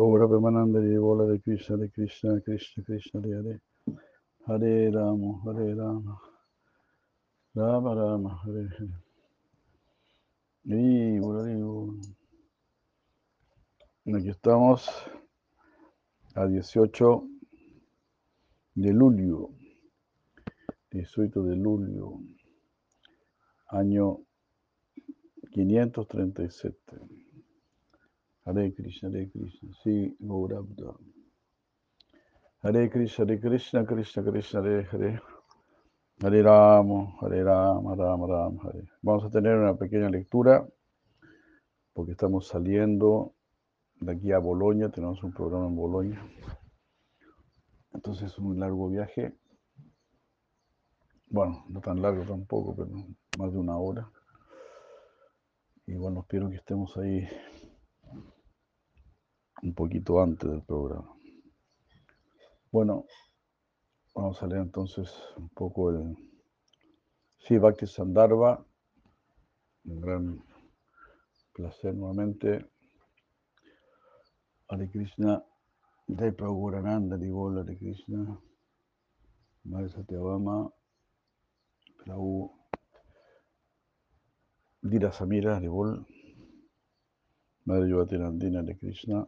Obra Premananda de bola de Krishna, de Krishna, Krishna, Krishna, de Hare. Hare Rama, Hare Rama. Rama Rama, Hare Hare. Y Aquí estamos a 18 de julio. 18 de julio. Año 537. Hare Krishna, Hare Krishna, sí, Gaurabda. Hare Krishna, Hare Krishna, Krishna Krishna, Hare Hare. Hare Rama, Hare Rama, Rama Rama, Hare. Vamos a tener una pequeña lectura porque estamos saliendo de aquí a Bolonia, tenemos un programa en Bolonia. Entonces es un largo viaje. Bueno, no tan largo tampoco, pero más de una hora. Y bueno, espero que estemos ahí un poquito antes del programa. Bueno, vamos a leer entonces un poco el Sí, Bhakti Sandarbha. Un gran placer nuevamente. Hare Krishna, Jai Prabhu Gurananda, Divola Hare Krishna, Madre Satyavama, Prabhu Dira Samira, Divol, Madre Yuvatinandina de Krishna,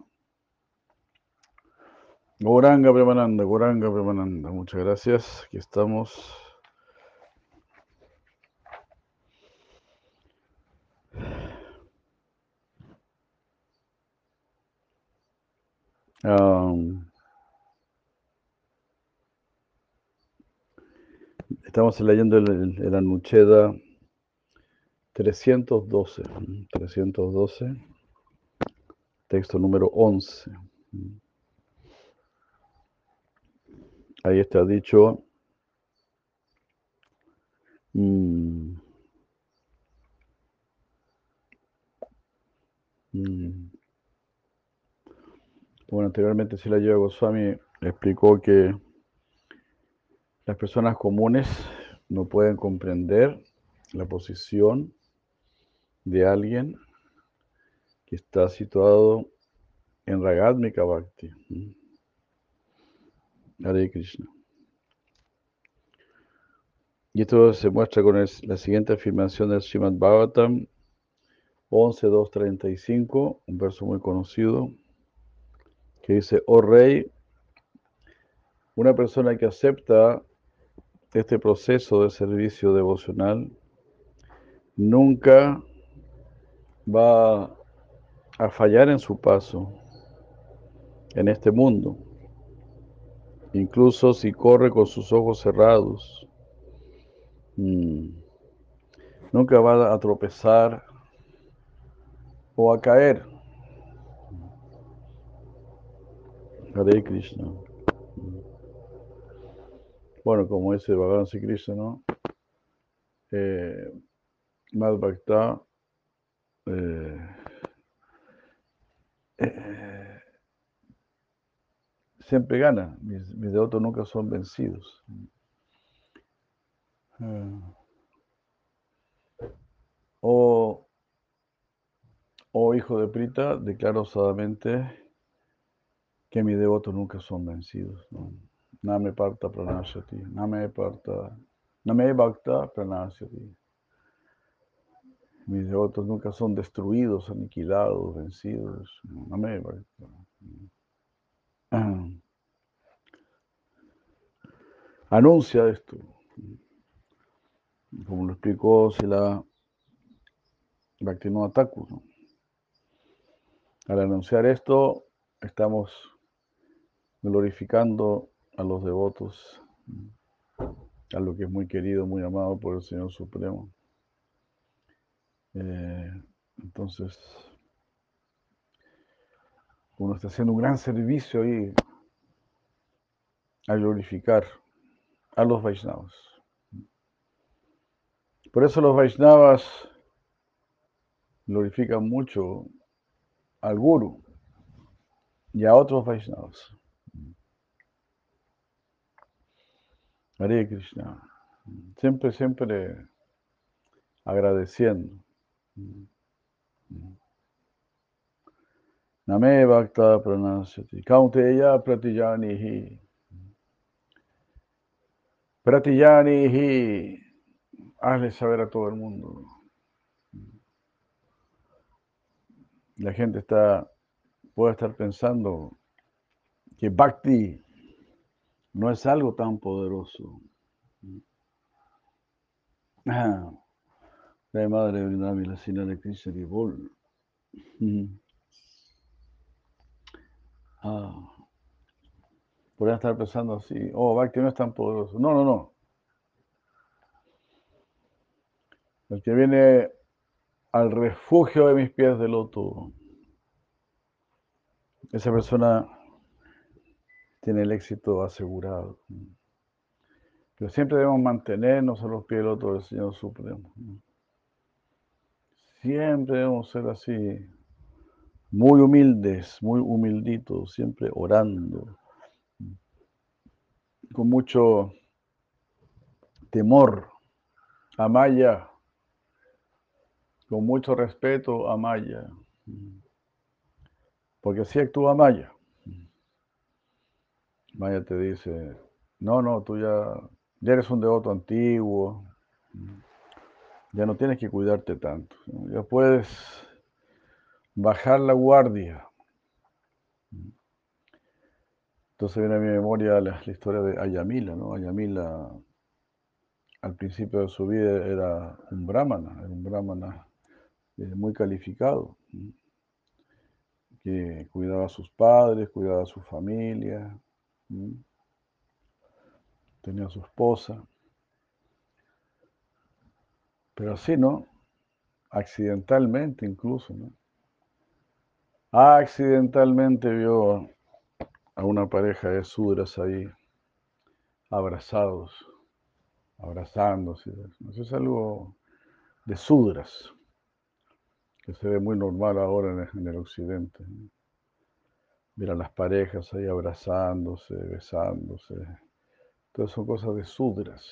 Goranga Premananda, Goranga Premananda, muchas gracias. Aquí estamos. estamos leyendo el, el, Anucheda 312, 312, texto número 11. Ahí está dicho. Mm, mm, bueno, anteriormente la Yoga Goswami explicó que las personas comunes no pueden comprender la posición de alguien que está situado en Ragadmika Bhakti. Krishna. Y esto se muestra con la siguiente afirmación del Srimad Bhagavatam 11.235, un verso muy conocido, que dice, oh rey, una persona que acepta este proceso de servicio devocional nunca va a fallar en su paso en este mundo incluso si corre con sus ojos cerrados. Mm, nunca va a tropezar o a caer. Hare Krishna. Bueno, como dice Bhagavan Sri Krishna, ¿no? Eh, siempre gana, mis, devotos nunca son vencidos. Ah. O, oh, hijo de Prita, declaro osadamente que mis devotos nunca son vencidos. ¿no? Name parta pranashati, name parta, name bhakta pranashati. Mis devotos nunca son destruidos, aniquilados, vencidos. Name bhakta. Anuncia esto. Como lo explicó Sila Bhaktivinoda Thakur. ¿no? Al anunciar esto, estamos glorificando a los devotos, a lo que es muy querido, muy amado por el Señor Supremo. Eh, entonces, uno está haciendo un gran servicio ahí a glorificar a los Vaishnavas. Por eso los Vaishnavas glorifican mucho al Guru y a otros Vaishnavas. Hare Krishna. Siempre, siempre agradeciendo. Name Bhakta Pranasyati. Kaunteya Pratijanihi. Pratijanihi. Hazle saber a todo el mundo. La gente está, puede estar pensando que Bhakti no es algo tan poderoso. Ah, la madre de la señora de Krishna. Ah, podrían estar pensando así, oh, Bhakti no es tan poderoso. No, no, no. El que viene al refugio de mis pies de loto, esa persona tiene el éxito asegurado. Pero siempre debemos mantenernos a los pies del loto del Señor Supremo. Siempre debemos ser así, muy humildes, muy humilditos, siempre orando, con mucho temor. A Maya, con mucho respeto a Maya, porque así actúa Maya. Maya te dice, no, no, tú ya, ya eres un devoto antiguo, ya no tienes que cuidarte tanto, ya puedes bajar la guardia. Entonces viene a mi memoria la, historia de Ayamila, ¿no? Ayamila al principio de su vida era un brahmana, era un brahmana eh, muy calificado, que cuidaba a sus padres, cuidaba a su familia, tenía a su esposa, pero así, ¿no? Accidentalmente incluso, ¿no? Accidentalmente vio a una pareja de sudras ahí abrazados, abrazándose. Es algo de sudras, que se ve muy normal ahora en el, occidente. Mira las parejas ahí abrazándose, besándose. Todas son cosas de sudras.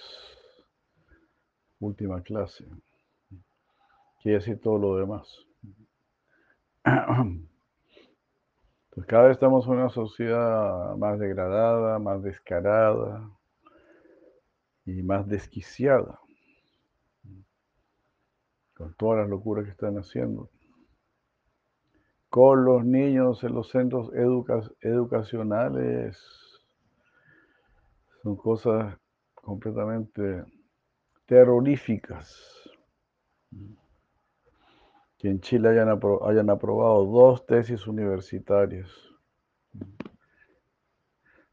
Última clase. Quiere decir todo lo demás. Pues cada vez estamos en una sociedad más degradada, más descarada y más desquiciada, con todas las locuras que están haciendo. Con los niños en los centros educacionales. Son cosas completamente terroríficas que en Chile hayan, aprobado dos tesis universitarias,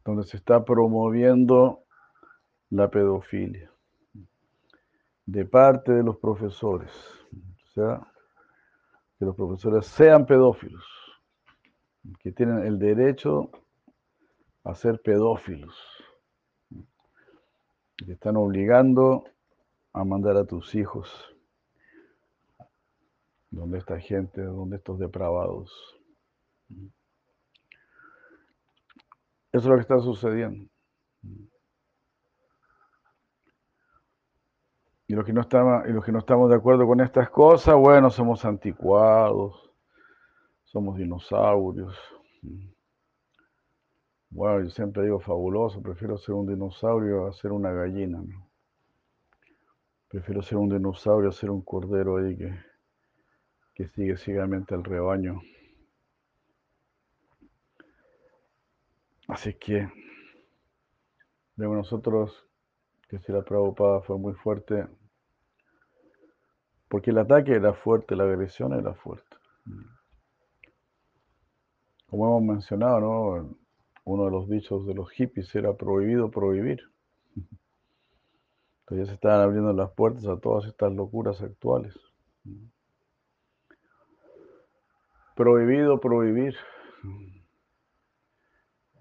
donde se está promoviendo la pedofilia de parte de los profesores. O sea, que los profesores sean pedófilos, que tienen el derecho a ser pedófilos, que están obligando a mandar a tus hijos donde esta gente, donde estos depravados. Eso es lo que está sucediendo. Y los que no estamos, y los que no estamos de acuerdo con estas cosas, bueno, somos anticuados, somos dinosaurios. Bueno, yo siempre digo fabuloso, prefiero ser un dinosaurio a ser una gallina. Prefiero ser un dinosaurio a ser un cordero ahí que que sigue ciegamente el rebaño. Así que vemos nosotros que si la Prabhupada fue muy fuerte, porque el ataque era fuerte, la agresión era fuerte. Como hemos mencionado, ¿no? uno de los dichos de los hippies era prohibido prohibir. Entonces ya se estaban abriendo las puertas a todas estas locuras actuales. Prohibido prohibir.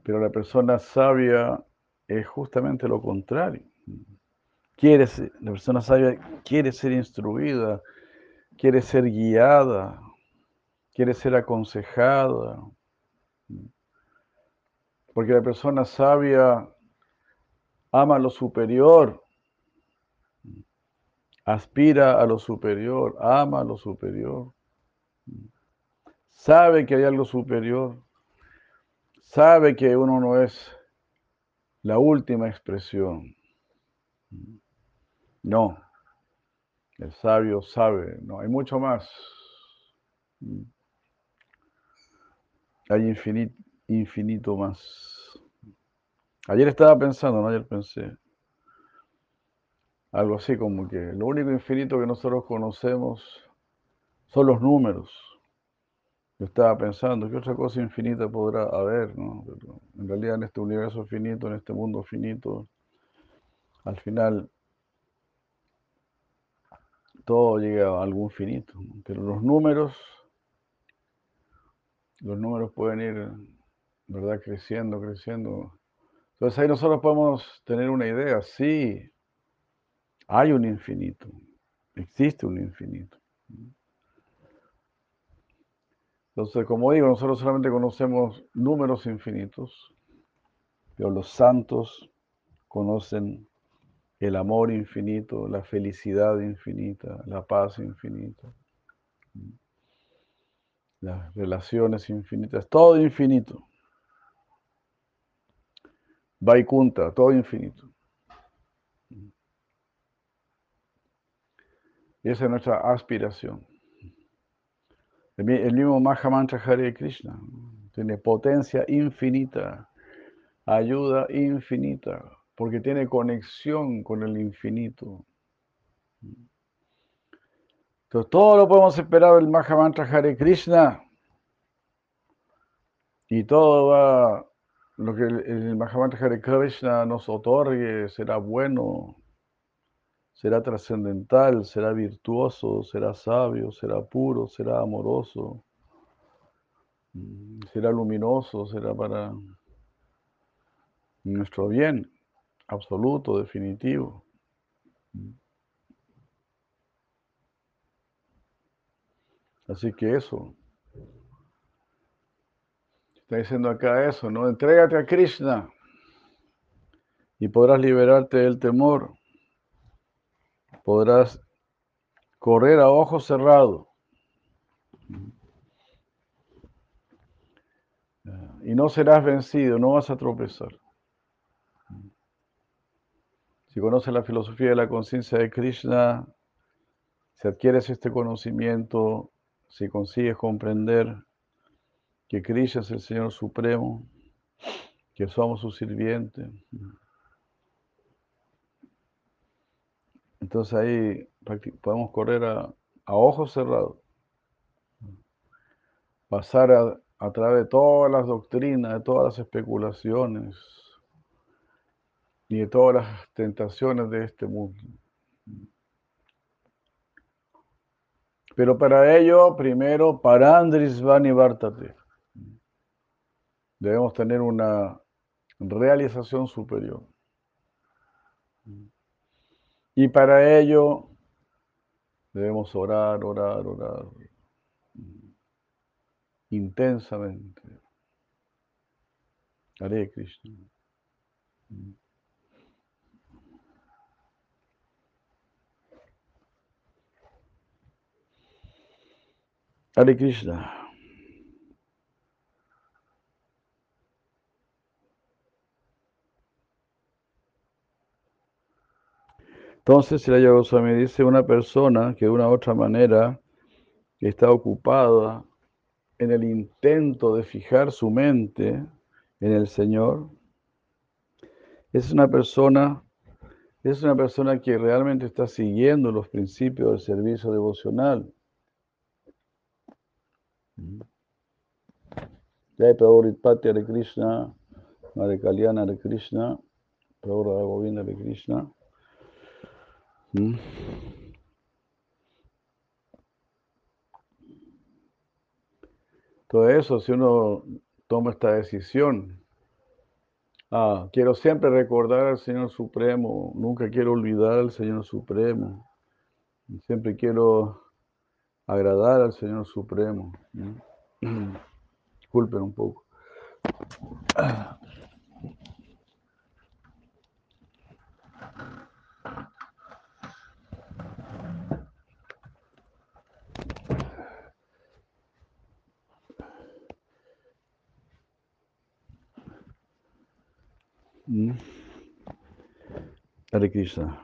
Pero la persona sabia es justamente lo contrario. Quiere la persona sabia quiere ser instruida, quiere ser guiada, quiere ser aconsejada. Porque la persona sabia ama lo superior, aspira a lo superior, ama lo superior sabe que hay algo superior, sabe que uno no es la última expresión. No, el sabio sabe, no, hay mucho más. Hay infinito, infinito más. Ayer estaba pensando, ¿no? Ayer pensé algo así como que lo único infinito que nosotros conocemos son los números. Yo estaba pensando, ¿qué otra cosa infinita podrá haber? ¿no? en realidad en este universo finito, en este mundo finito, al final todo llega a algún finito. Pero los números, los números pueden ir, ¿verdad? Creciendo, creciendo. Entonces ahí nosotros podemos tener una idea, sí, hay un infinito, existe un infinito. Entonces, como digo, nosotros solamente conocemos números infinitos, pero los santos conocen el amor infinito, la felicidad infinita, la paz infinita, las relaciones infinitas, todo infinito. Vaikunta, todo infinito. Y esa es nuestra aspiración. El mismo Mahamantra Hare Krishna. Tiene potencia infinita, ayuda infinita, porque tiene conexión con el infinito. Entonces, todo lo podemos esperar del Mahamantra Hare Krishna. Y todo lo que el Mahamantra Hare Krishna nos otorgue será bueno, será trascendental, será virtuoso, será sabio, será puro, será amoroso, mm, será luminoso, será para nuestro bien absoluto, definitivo. Así que eso. Está diciendo acá eso, ¿no? Entrégate a Krishna y podrás liberarte del temor podrás correr a ojos cerrados. Y no serás vencido, no vas a tropezar. Si conoces la filosofía de la conciencia de Krishna, si adquieres este conocimiento, si consigues comprender que Krishna es el Señor Supremo, que somos sus sirvientes, Entonces ahí podemos correr a, ojos cerrados, pasar a, través de todas las doctrinas, de todas las especulaciones y de todas las tentaciones de este mundo. Pero para ello, primero, para Andris Vani Bártate, debemos tener una realización superior. Y para ello debemos orar, orar, orar intensamente. Hare Krishna. Hare Krishna. Entonces, si la me dice una persona que de una u otra manera está ocupada en el intento de fijar su mente en el Señor, es una persona, es una persona que realmente está siguiendo los principios del servicio devocional. Jai Pati Hare Krishna, Mare Kalyana Hare Krishna, Prabhupada Govinda Hare Krishna. ¿Mm? Todo eso, si uno toma esta decisión, ah, quiero siempre recordar al Señor Supremo, nunca quiero olvidar al Señor Supremo, siempre quiero agradar al Señor Supremo. Disculpen un poco. Mm. Hare Krishna.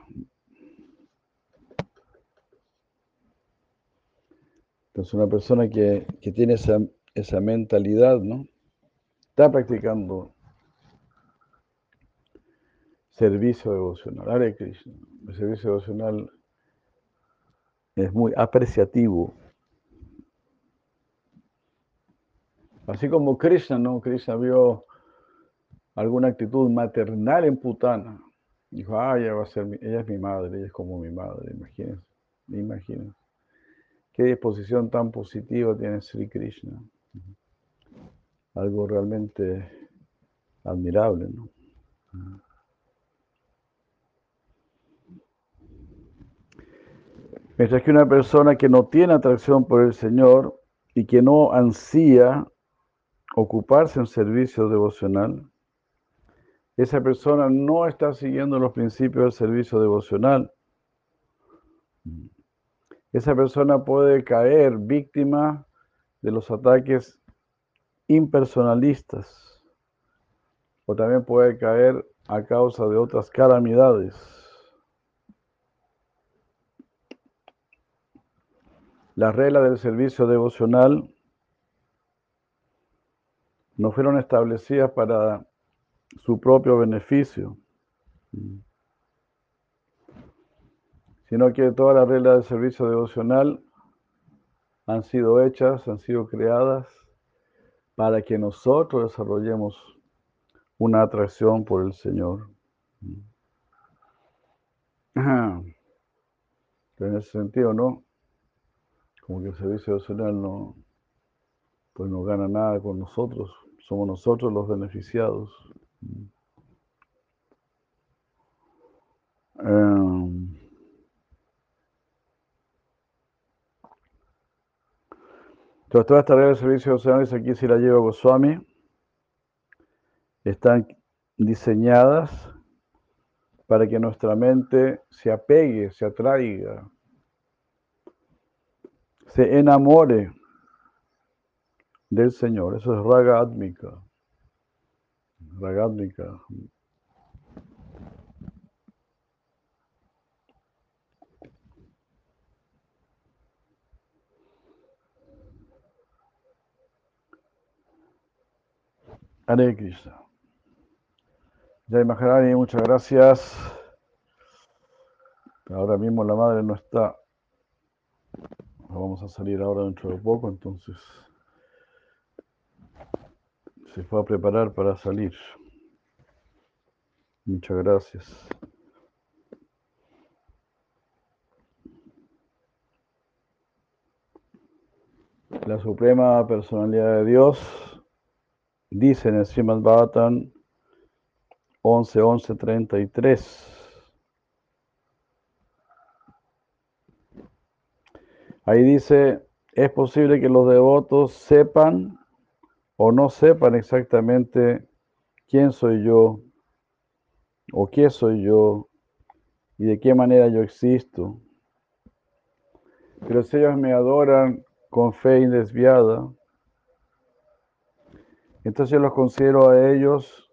Entonces una persona que, que tiene esa, esa mentalidad, ¿no? Está practicando servicio devocional. Hare. El servicio devocional es muy apreciativo. Así como Krishna, ¿no? Krishna vio alguna actitud maternal en Putana. Dijo, ah, ella va a ser, ella es mi madre, ella es como mi madre, imagínense, imagínense. Qué disposición tan positiva tiene Sri Krishna. Algo realmente admirable, ¿no? Mientras que una persona que no tiene atracción por el Señor y que no ansía ocuparse en servicio devocional, esa persona no está siguiendo los principios del servicio devocional. Esa persona puede caer víctima de los ataques impersonalistas o también puede caer a causa de otras calamidades. Las reglas del servicio devocional no fueron establecidas para su propio beneficio, sino que todas las reglas del servicio devocional han sido hechas, han sido creadas para que nosotros desarrollemos una atracción por el Señor. En ese sentido, ¿no? Como que el servicio devocional no, pues no gana nada con nosotros, somos nosotros los beneficiados. Um, entonces, todas estas reglas de servicio oceanales, aquí si la lleva Goswami, están diseñadas para que nuestra mente se apegue, se atraiga, se enamore del Señor. Eso es raga átmica. Ragatmika. Hare Krishna. Jai Maharani, muchas gracias. Ahora mismo la madre no está. Vamos a salir ahora dentro de poco, entonces se fue a preparar para salir. Muchas gracias. La Suprema Personalidad de Dios dice en el Srimad Bhattan 11.11.33 Ahí dice, es posible que los devotos sepan o no sepan exactamente quién soy yo o qué soy yo y de qué manera yo existo. Pero si ellos me adoran con fe indesviada, entonces yo los considero a ellos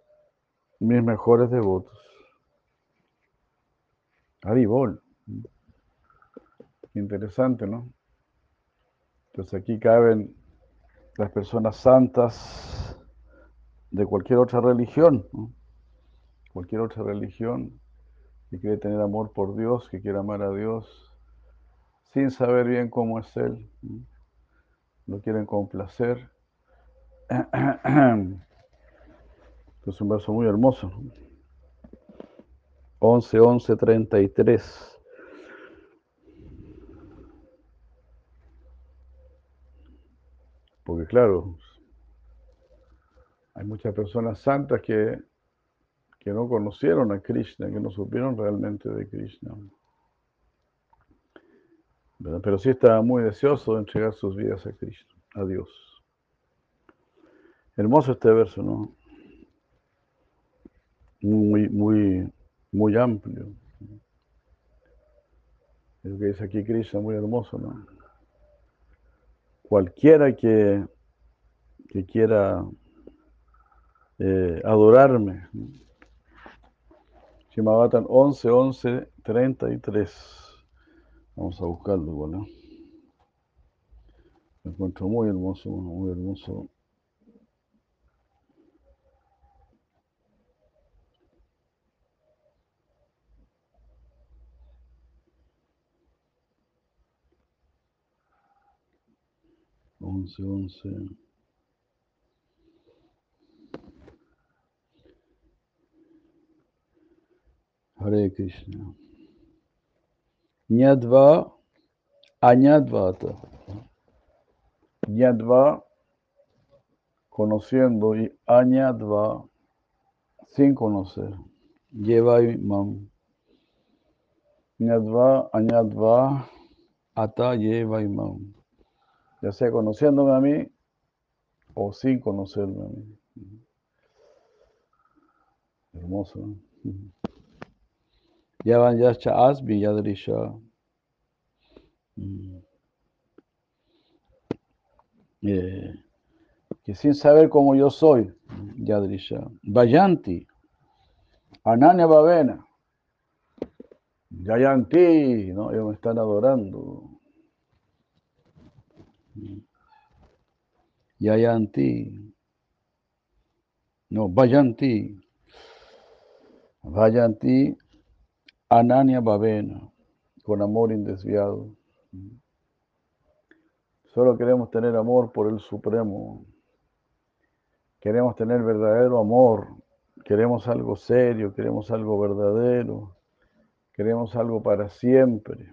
mis mejores devotos. Aribol. Interesante, ¿no? Entonces aquí caben las personas santas de cualquier otra religión, cualquier otra religión que quiere tener amor por Dios, que quiere amar a Dios, sin saber bien cómo es Él, lo quieren complacer. Es un verso muy hermoso. 11, 11, 33. Porque claro, hay muchas personas santas que, que no conocieron a Krishna, que no supieron realmente de Krishna. Pero sí estaba muy deseoso de entregar sus vidas a Krishna, a Dios. Hermoso este verso, ¿no? Muy, muy, muy amplio. Lo que dice aquí Krishna, muy hermoso, ¿no? Cualquiera que, que quiera eh, adorarme, Shimabatan 11, 11, 33. Vamos a buscarlo igual, ¿no? Me encuentro muy hermoso, muy hermoso. Hare Krishna. Ñadva añadvata. Ñadva conociendo y añadva sin conocer. Lleva imam. Ñadva añadva ata lleva imam. Ya sea conociéndome a mí o sin conocerme a mí. Hermoso. ¿no? Yavan Yascha Asmi Yadrisha. Eh, que sin saber cómo yo soy, Yadrisha. Vayanti. Ananya Bhavena. Yayanti, ¿no? Ellos me están adorando. Yayanti. No, Vayanti. Vayanti Anania Bhavena, con amor indesviado. Solo queremos tener amor por el Supremo. Queremos tener verdadero amor. Queremos algo serio, queremos algo verdadero. Queremos algo para siempre.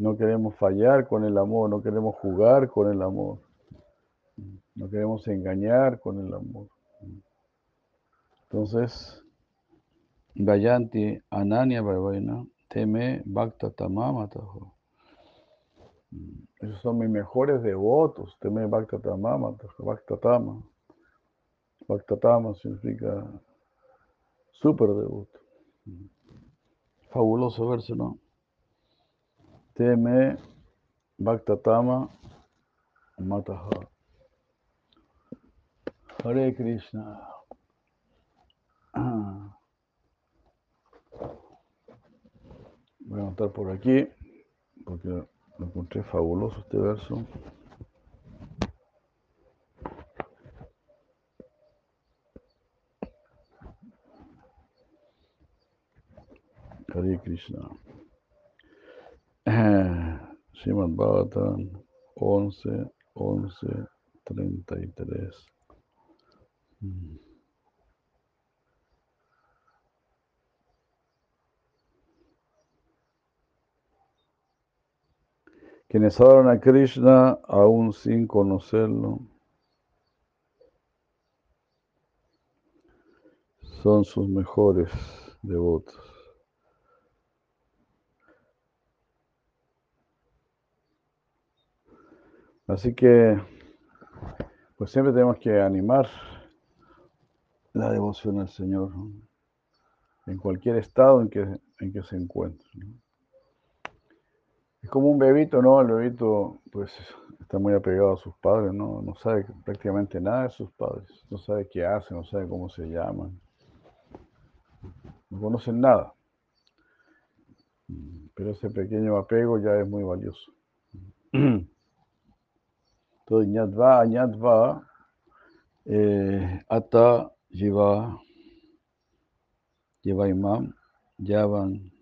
No queremos fallar con el amor, no queremos jugar con el amor. No queremos engañar con el amor. Entonces, Gayanti Ananya Bhavena Teme Bhakta Tamamataho. Esos son mis mejores devotos. Teme Bhakta Tamamataho. Bhakta Tama. Significa súper devoto. Fabuloso verso, ¿no? Teme Bhakta Tama Mataha. Hare Krishna. Voy a anotar por aquí, porque lo encontré fabuloso este verso. Hare Krishna. Srimad Bhagavatam 11, 11, 33. Mm. Quienes adoran a Krishna aún sin conocerlo son sus mejores devotos. Así que, pues siempre tenemos que animar la devoción al Señor en cualquier estado en que, en que se encuentre. Es como un bebito, ¿no? El bebito, pues, está muy apegado a sus padres, ¿no? No sabe prácticamente nada de sus padres. No sabe qué hacen, no sabe cómo se llaman. No conocen nada. Pero ese pequeño apego ya es muy valioso. Entonces, ñadva, ñadva, eh, ata, jiva, jiva imam, yavan.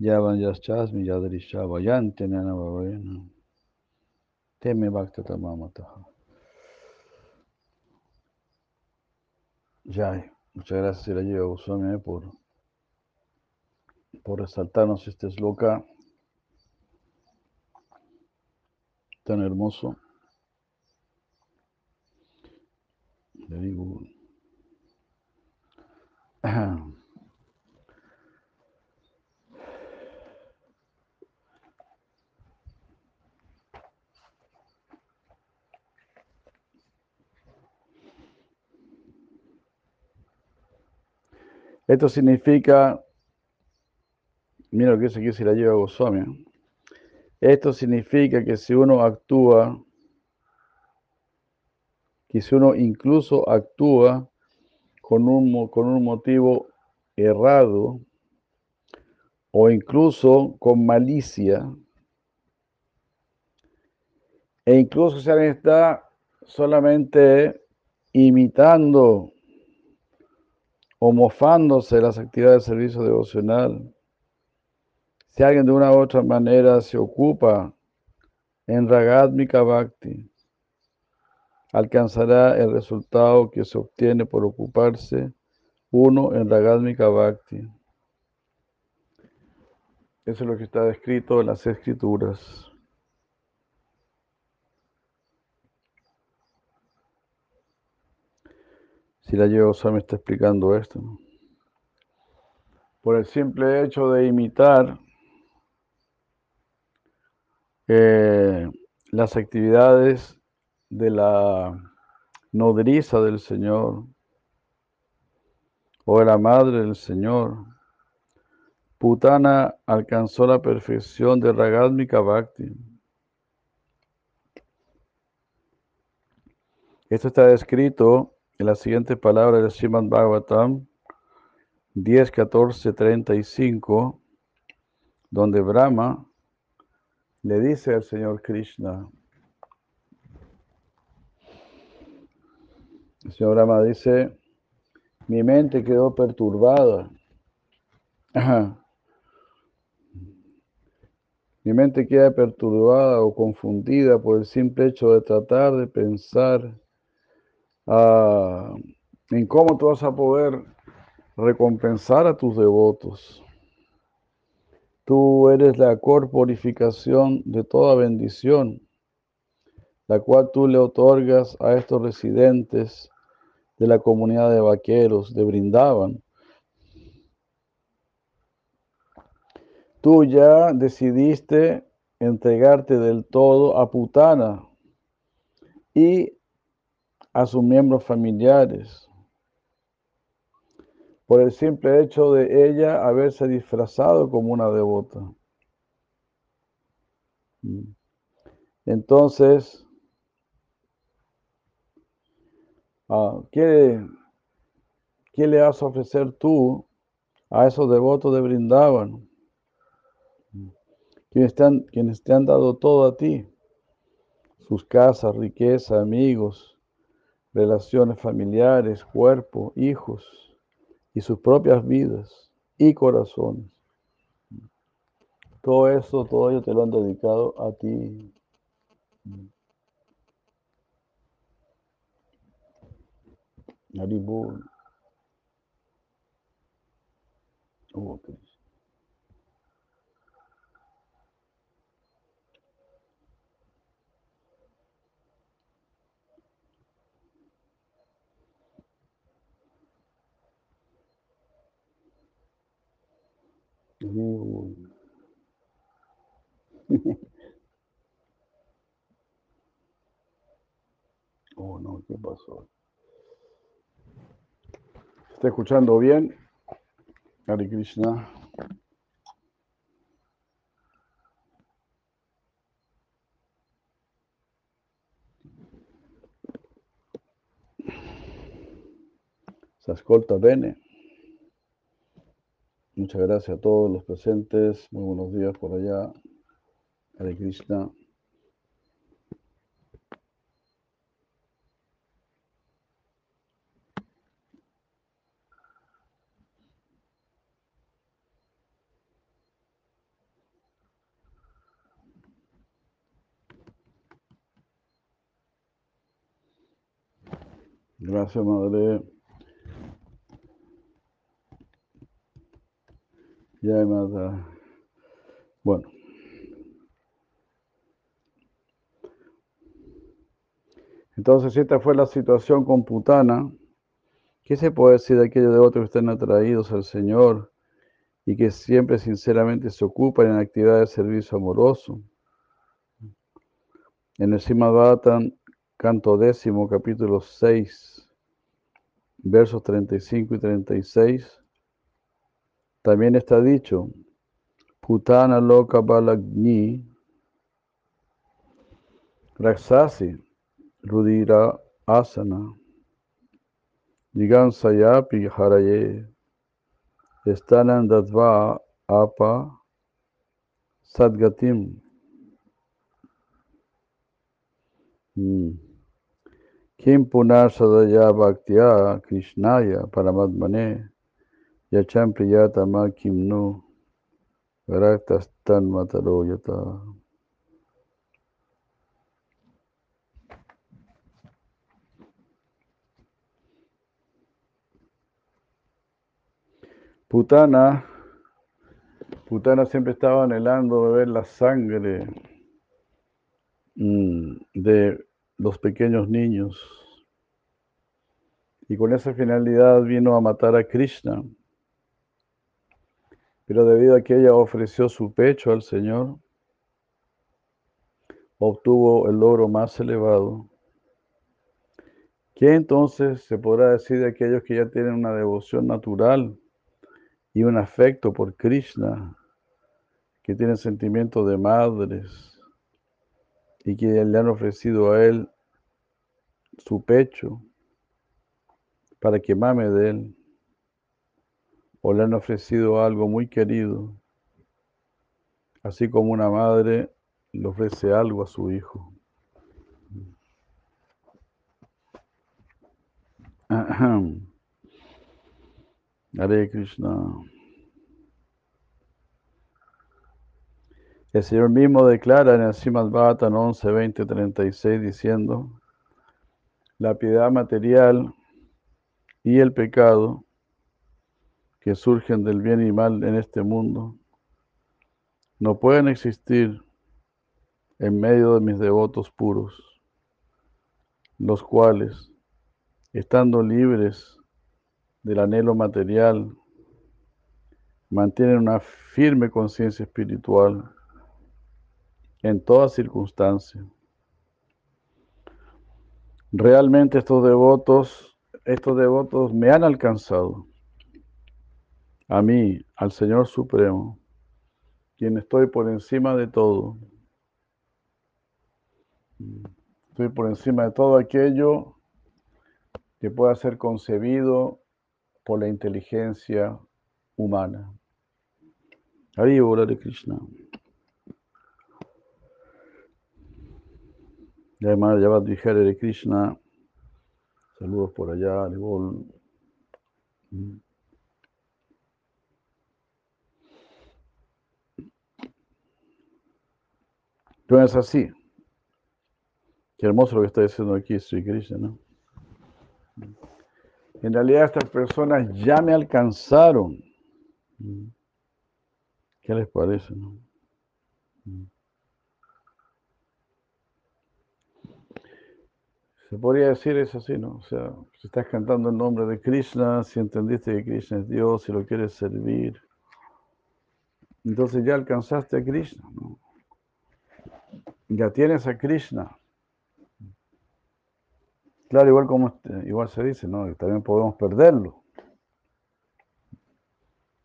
Yavan yaschasmi yadrisha vayanti nana bhavena. Teme bhakta tamamataha. Jai. Muchas gracias, Sirayiva Goswami, por, por resaltarnos este sloka tan hermoso. Very good. Esto significa, mira lo que dice aquí si la lleva Goswami. Esto significa que si uno actúa que si uno incluso actúa con un, con un motivo errado o incluso con malicia, e incluso alguien está solamente imitando o mofándose las actividades de servicio devocional, si alguien de una u otra manera se ocupa en Ragadmika Bhakti, alcanzará el resultado que se obtiene por ocuparse uno en Ragadmika Bhakti. Eso es lo que está descrito en las escrituras. Si la me está explicando esto. Por el simple hecho de imitar eh, las actividades de la nodriza del Señor o de la madre del Señor, Putana alcanzó la perfección de Ragadmika Bhakti. Esto está descrito en la siguiente palabra de Srimad Bhagavatam 10, 14, 35, donde Brahma le dice al Señor Krishna, el Señor Brahma dice, mi mente quedó perturbada. Mi mente queda perturbada o confundida por el simple hecho de tratar de pensar ah, en cómo tú vas a poder recompensar a tus devotos. Tú eres la corporificación de toda bendición, la cual tú le otorgas a estos residentes de la comunidad de vaqueros de Brindaban. Tú ya decidiste entregarte del todo a Putana y a sus miembros familiares por el simple hecho de ella haberse disfrazado como una devota. Mm. Entonces, ah, ¿qué, ¿qué, le vas a ofrecer tú a esos devotos de Brindaban? Quienes te, han, quienes te han dado todo a ti, sus casas, riqueza, amigos, relaciones familiares, cuerpo, hijos y sus propias vidas y corazones. Todo eso, todo ello te lo han dedicado a ti. Haribol. Oh, oh no, ¿qué pasó? ¿Está escuchando bien? Hare Krishna. Se ascolta bene. Muchas gracias a todos los presentes. Muy buenos días por allá. Hare Krishna. Gracias, Madre. Ya nada. Bueno. Entonces, esta fue la situación con Putana. ¿Qué se puede decir de aquellos devotos que están atraídos al Señor y que siempre sinceramente se ocupan en actividades de servicio amoroso? En el Simabhatan, canto décimo, capítulo 6, versos 35 y 36, también está dicho, Putana loka balagni, Raksasi, Rudira asana. Sayapi haraye. Estanan dadva apa sadgatim. Hmm. Kim punar sadaya krishnaya paramatmane yacham priyatama kimnu raktastan mataro yata. Putana, Putana siempre estaba anhelando beber la sangre mm, de los pequeños niños. Y con esa finalidad vino a matar a Krishna. Pero debido a que ella ofreció su pecho al Señor, obtuvo el logro más elevado. ¿Qué entonces se podrá decir de aquellos que ya tienen una devoción natural y un afecto por Krishna, que tienen sentimientos de madres y que le han ofrecido a él su pecho para que mame de él, o le han ofrecido algo muy querido, así como una madre le ofrece algo a su hijo. Hare Krishna. El Señor mismo declara en el Srimad Bhattan 11, 20, 36 diciendo, la piedad material y el pecado que surgen del bien y mal en este mundo no pueden existir en medio de mis devotos puros, los cuales, estando libres del anhelo material, mantienen una firme conciencia espiritual en toda circunstancia. Realmente estos devotos, estos devotos me han alcanzado. A mí, al Señor Supremo, quien estoy por encima de todo. Estoy por encima de todo aquello que pueda ser concebido por la inteligencia humana. Ahí de Krishna. Ya de Krishna. Saludos por allá, Es así. Qué hermoso lo que está diciendo aquí Sri Krishna. En realidad estas personas ya me alcanzaron. ¿Qué les parece? Se podría decir eso así, ¿no? O sea, si estás cantando el nombre de Krishna, si entendiste que Krishna es Dios, si lo quieres servir, entonces ya alcanzaste a Krishna, ¿no? Ya tienes a Krishna. Claro, igual como igual se dice, ¿no? también podemos perderlo.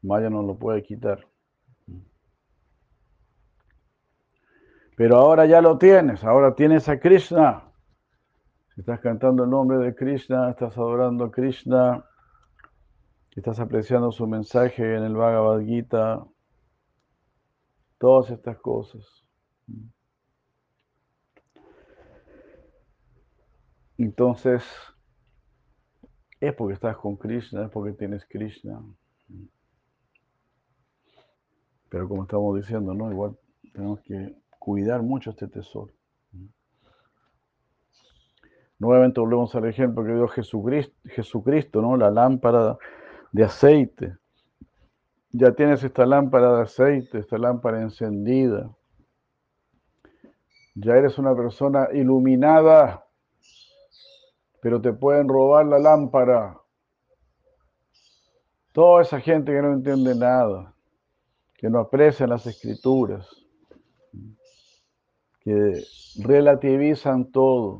Maya no lo puede quitar. Pero ahora ya lo tienes, ahora tienes a Krishna. Si estás cantando el nombre de Krishna, estás adorando a Krishna, estás apreciando su mensaje en el Bhagavad Gita, todas estas cosas. Entonces, es porque estás con Krishna, es porque tienes Krishna. Pero como estamos diciendo, ¿no? Igual tenemos que cuidar mucho este tesoro. Nuevamente volvemos al ejemplo que dio Jesucristo, Jesucristo, ¿no? La lámpara de aceite. Ya tienes esta lámpara de aceite, esta lámpara encendida. Ya eres una persona iluminada pero te pueden robar la lámpara. Toda esa gente que no entiende nada, que no aprecia las escrituras, que relativizan todo.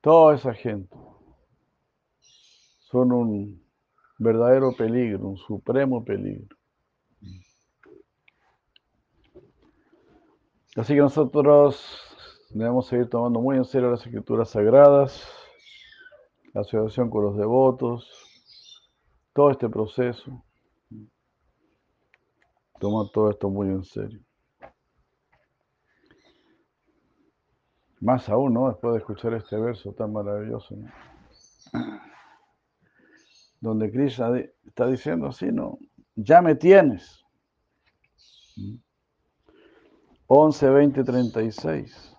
Toda esa gente son un verdadero peligro, un supremo peligro. Así que nosotros Debemos seguir tomando muy en serio las escrituras sagradas, la asociación con los devotos, todo este proceso. Toma todo esto muy en serio. Más aún, ¿no? Después de escuchar este verso tan maravilloso, ¿no? Donde Krishna está diciendo así, ¿no? Ya me tienes. 11, 20, 36.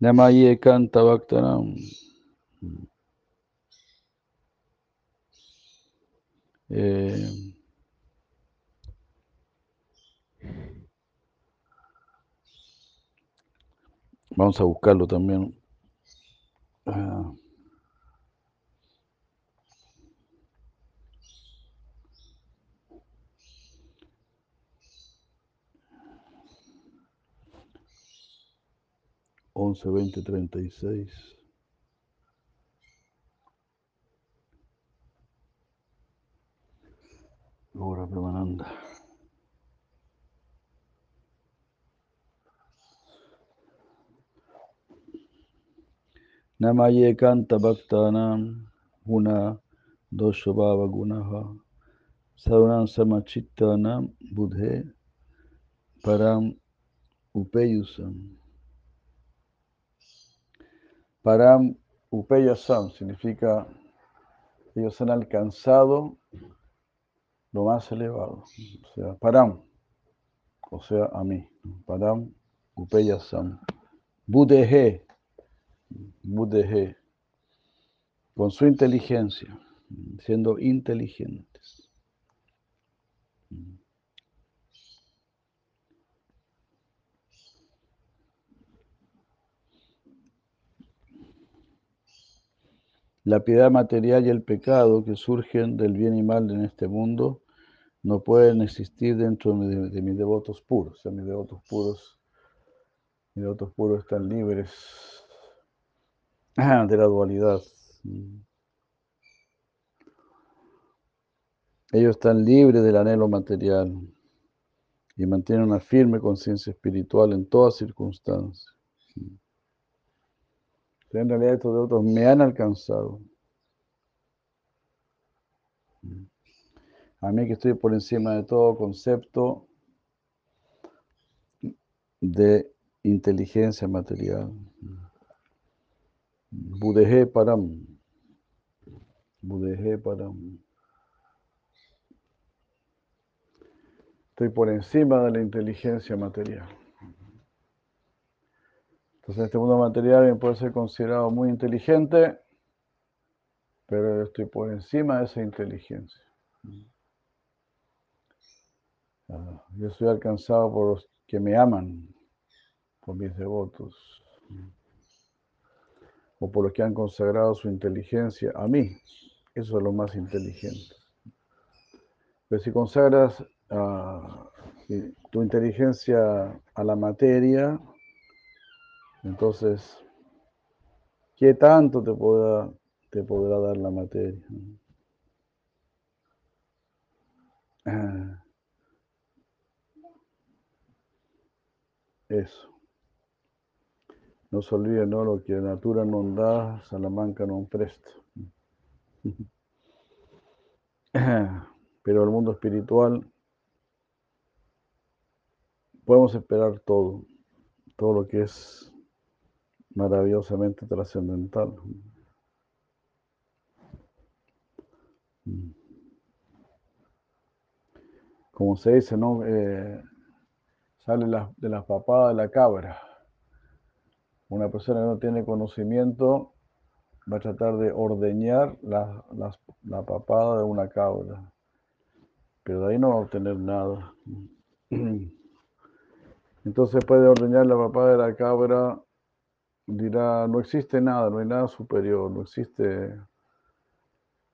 Namaye Kanta Bhaktanam. Eh, vamos a buscarlo también. Ah. 11, 20, 36. Ahora, Brahmananda. Namaye canta bhaktanam una dosho bhava gunaha sarunam samachittanam budhe param upeyusam. Param Upeyasam significa ellos han alcanzado lo más elevado, o sea, Param, o sea, a mí, Param Upeyasam Budhe Budeje, con su inteligencia, siendo inteligentes. La piedad material y el pecado que surgen del bien y mal en este mundo no pueden existir dentro de, mis devotos puros. O mis devotos puros, mis devotos puros están libres de la dualidad. Ellos están libres del anhelo material y mantienen una firme conciencia espiritual en todas circunstancias. En realidad estos otros me han alcanzado. A mí que estoy por encima de todo concepto de inteligencia material. Budeje Param. Budeje Param. Estoy por encima de la inteligencia material. Entonces, este mundo material puede ser considerado muy inteligente, pero yo estoy por encima de esa inteligencia. Ah, yo soy alcanzado por los que me aman, por mis devotos o por los que han consagrado su inteligencia a mí. Eso es lo más inteligente. Pero si consagras ah, tu inteligencia a la materia, entonces, ¿qué tanto te podrá, te podrá dar la materia? Ah. Eso. No se olviden, ¿no? Lo que la natura no da, Salamanca no presta. Pero el mundo espiritual podemos esperar todo, todo lo que es maravillosamente trascendental. Como se dice, ¿no? Eh, sale de la papada de la cabra. Una persona que no tiene conocimiento va a tratar de ordeñar la, papada de una cabra, pero de ahí no va a obtener nada. Entonces puede ordeñar la papada de la cabra, dirá, no existe nada, no hay nada superior, no existe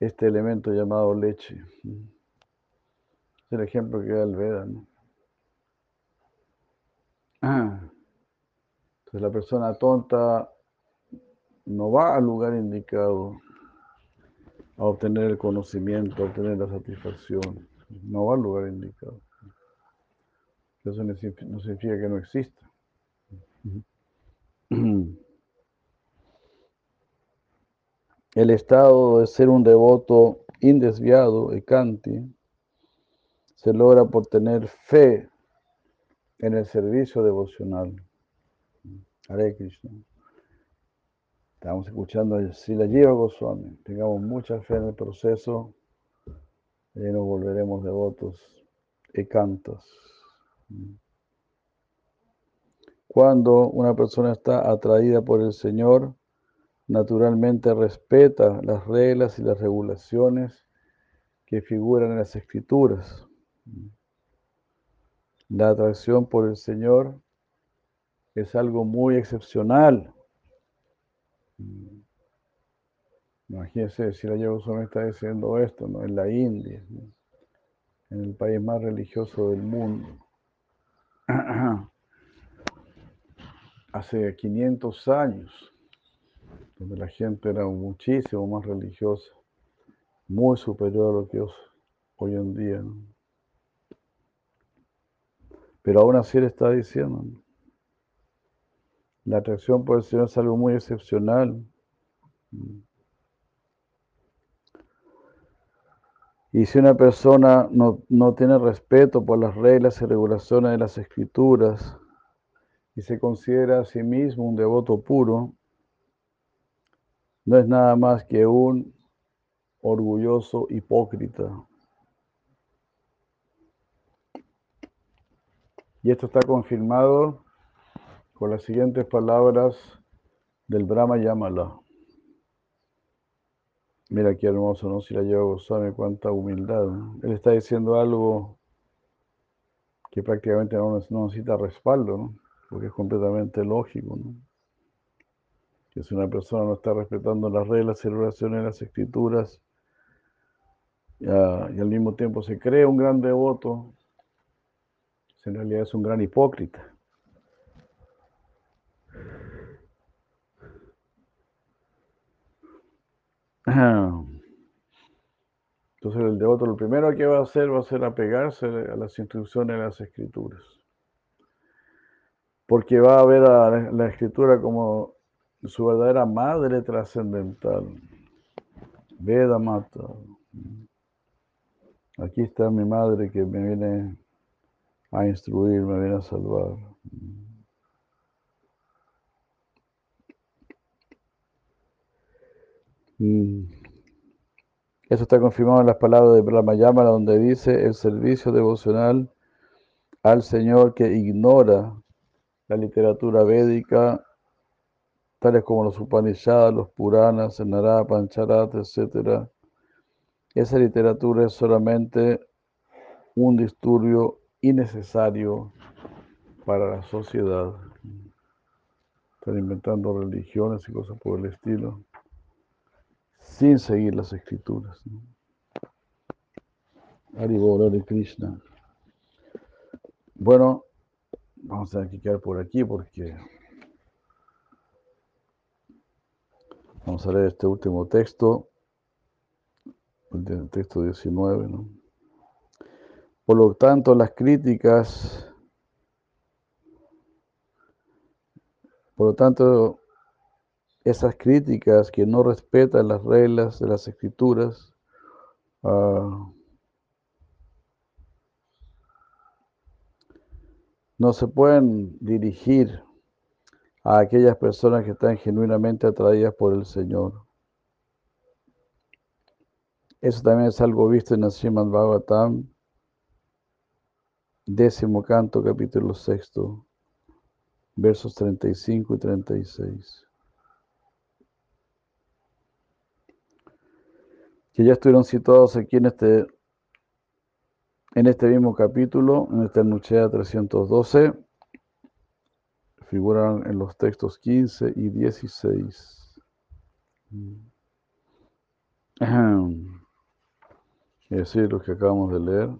este elemento llamado leche. Es el ejemplo que da el Veda. Entonces la persona tonta no va al lugar indicado a obtener el conocimiento, a obtener la satisfacción. No va al lugar indicado. Eso no significa que no exista. El estado de ser un devoto indesviado, ekanti, se logra por tener fe en el servicio devocional. Hare Krishna. Estamos escuchando a Sila Jiva Goswami. Tengamos mucha fe en el proceso y nos volveremos devotos ekantas. Cuando una persona está atraída por el Señor, naturalmente respeta las reglas y las regulaciones que figuran en las escrituras. La atracción por el Señor es algo muy excepcional. Imagínense si la me está diciendo esto, ¿no? En la India, en el país más religioso del mundo. Hace 500 años donde la gente era muchísimo más religiosa, muy superior a lo que es hoy en día. Pero aún así él está diciendo, la atracción por el Señor es algo muy excepcional. Y si una persona no, no tiene respeto por las reglas y regulaciones de las escrituras y se considera a sí mismo un devoto puro, no es nada más que un orgulloso hipócrita. Y esto está confirmado con las siguientes palabras del Brahma Yamala. Mira qué hermoso, ¿no? Si la lleva Goswami, cuánta humildad. Él está diciendo algo que prácticamente no, necesita respaldo, ¿no? Porque es completamente lógico, ¿no? Que si una persona no está respetando las reglas y de las escrituras y, al mismo tiempo se cree un gran devoto, en realidad es un gran hipócrita. Entonces el devoto lo primero que va a hacer va a ser apegarse a las instrucciones de las escrituras. Porque va a ver a la escritura como su verdadera madre trascendental. Veda Mata. Aquí está mi madre que me viene a instruir, me viene a salvar. Eso está confirmado en las palabras de Brahmayama, donde dice el servicio devocional al Señor que ignora la literatura védica tales como los Upanishads, los Puranas, el Narada, Pancharat, etc. Esa literatura es solamente un disturbio innecesario para la sociedad. Están inventando religiones y cosas por el estilo, sin seguir las escrituras. Haribol, de Krishna. Bueno, vamos a tener que quedar por aquí porque Vamos a leer este último texto, el texto 19. ¿no? Por lo tanto, las críticas, por lo tanto, esas críticas que no respetan las reglas de las escrituras, ah, no se pueden dirigir a aquellas personas que están genuinamente atraídas por el Señor. Eso también es algo visto en Srimad Bhagavatam, décimo canto, capítulo sexto, versos 35 y 36. Que ya estuvieron situados aquí en este, en este mismo capítulo, en este Nuchea 312 figuran en los textos 15 y 16. Es decir, lo que acabamos de leer,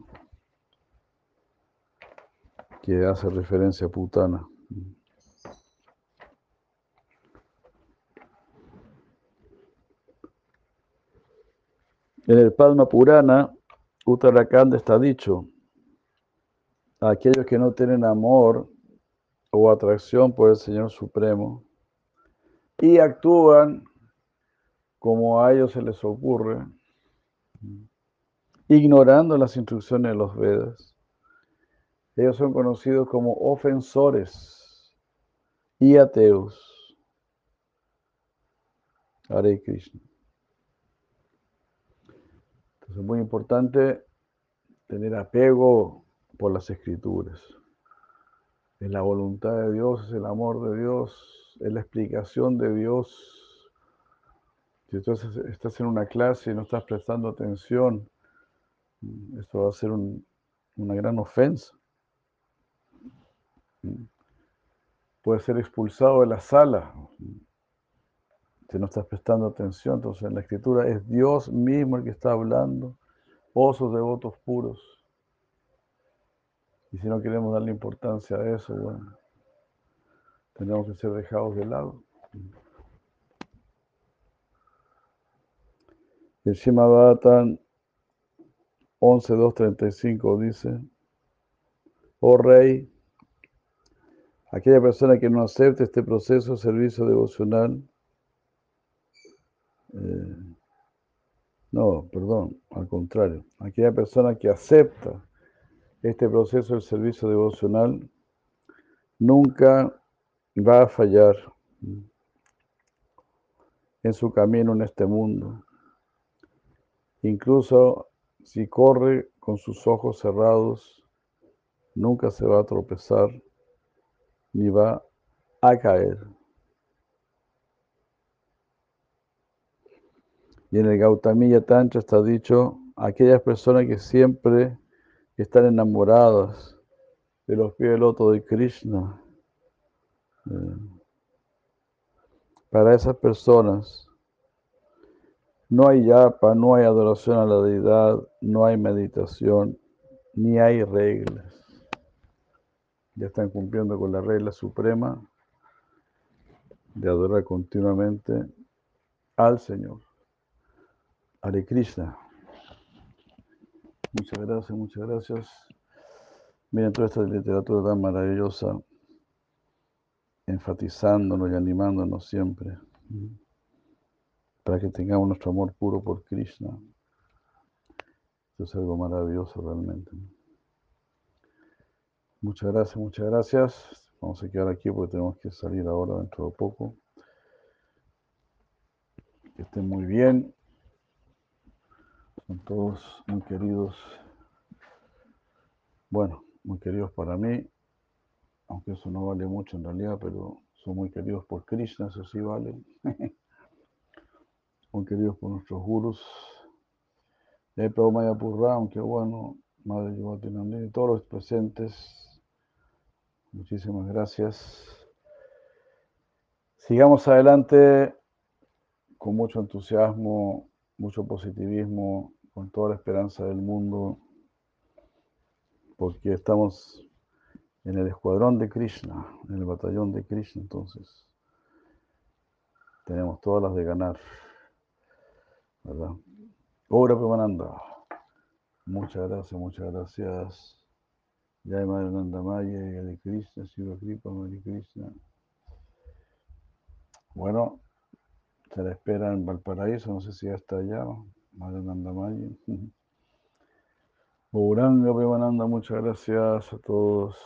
que hace referencia a Putana. En el Palma Purana, Uttarakhand está dicho, aquellos que no tienen amor o atracción por el Señor Supremo y actúan como a ellos se les ocurre, ignorando las instrucciones de los Vedas. Ellos son conocidos como ofensores y ateos. Hare Krishna. Entonces es muy importante tener apego por las escrituras. Es la voluntad de Dios, es el amor de Dios, es la explicación de Dios. Si tú estás en una clase y no estás prestando atención, esto va a ser una gran ofensa. Puede ser expulsado de la sala si no estás prestando atención. Entonces en la escritura es Dios mismo el que está hablando, osos devotos puros. Y si no queremos darle importancia a eso, bueno, tendremos que ser dejados de lado. El Shimabatan 11.2.35 dice, oh rey, aquella persona que no acepte este proceso de servicio devocional, eh, no, perdón, al contrario, aquella persona que acepta este proceso del servicio devocional nunca va a fallar en su camino en este mundo. Incluso si corre con sus ojos cerrados, nunca se va a tropezar ni va a caer. Y en el Gautamiya Tantra está dicho, aquellas personas que siempre están enamoradas de los pies del loto de Krishna, eh, para esas personas no hay yapa, no hay adoración a la deidad, no hay meditación, ni hay reglas. Ya están cumpliendo con la regla suprema de adorar continuamente al Señor. Hare Krishna. Muchas gracias, muchas gracias. Miren toda esta literatura tan maravillosa, enfatizándonos y animándonos siempre para que tengamos nuestro amor puro por Krishna. Esto es algo maravilloso realmente. Muchas gracias, muchas gracias. Vamos a quedar aquí porque tenemos que salir ahora dentro de poco. Que estén muy bien. Son todos muy queridos. Bueno, muy queridos para mí, aunque eso no vale mucho en realidad, pero son muy queridos por Krishna, eso sí vale. muy queridos por nuestros gurus. Eh, Maya aunque bueno, Madre y todos los presentes, muchísimas gracias. Sigamos adelante con mucho entusiasmo, mucho positivismo, con toda la esperanza del mundo, porque estamos en el escuadrón de Krishna, en el batallón de Krishna, entonces tenemos todas las de ganar, ¿verdad? Ora Pemananda. Muchas gracias, muchas gracias. Jai Madre Nandamaya, de Krishna, Siva Kripa, Madre Krishna. Bueno, se la espera en Valparaíso, no sé si ya está allá. Madre Nandamaya. Uranga Pemananda, muchas gracias a todos.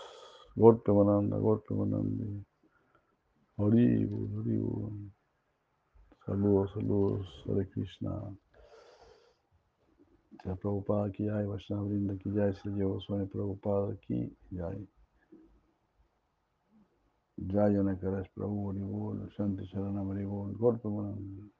Golpe Mananda, golpe Mananda. Oribu, Oribu. Saludos, saludos, Hare Krishna. Se Prabhupada aquí hay, Vaishnava Brinda aquí ya, se llevó Swami Prabhupada aquí, ya hay. Jaya Nakarash Prabhu, Haribol, Shanti Sharanam Haribol, Golpe Mananda.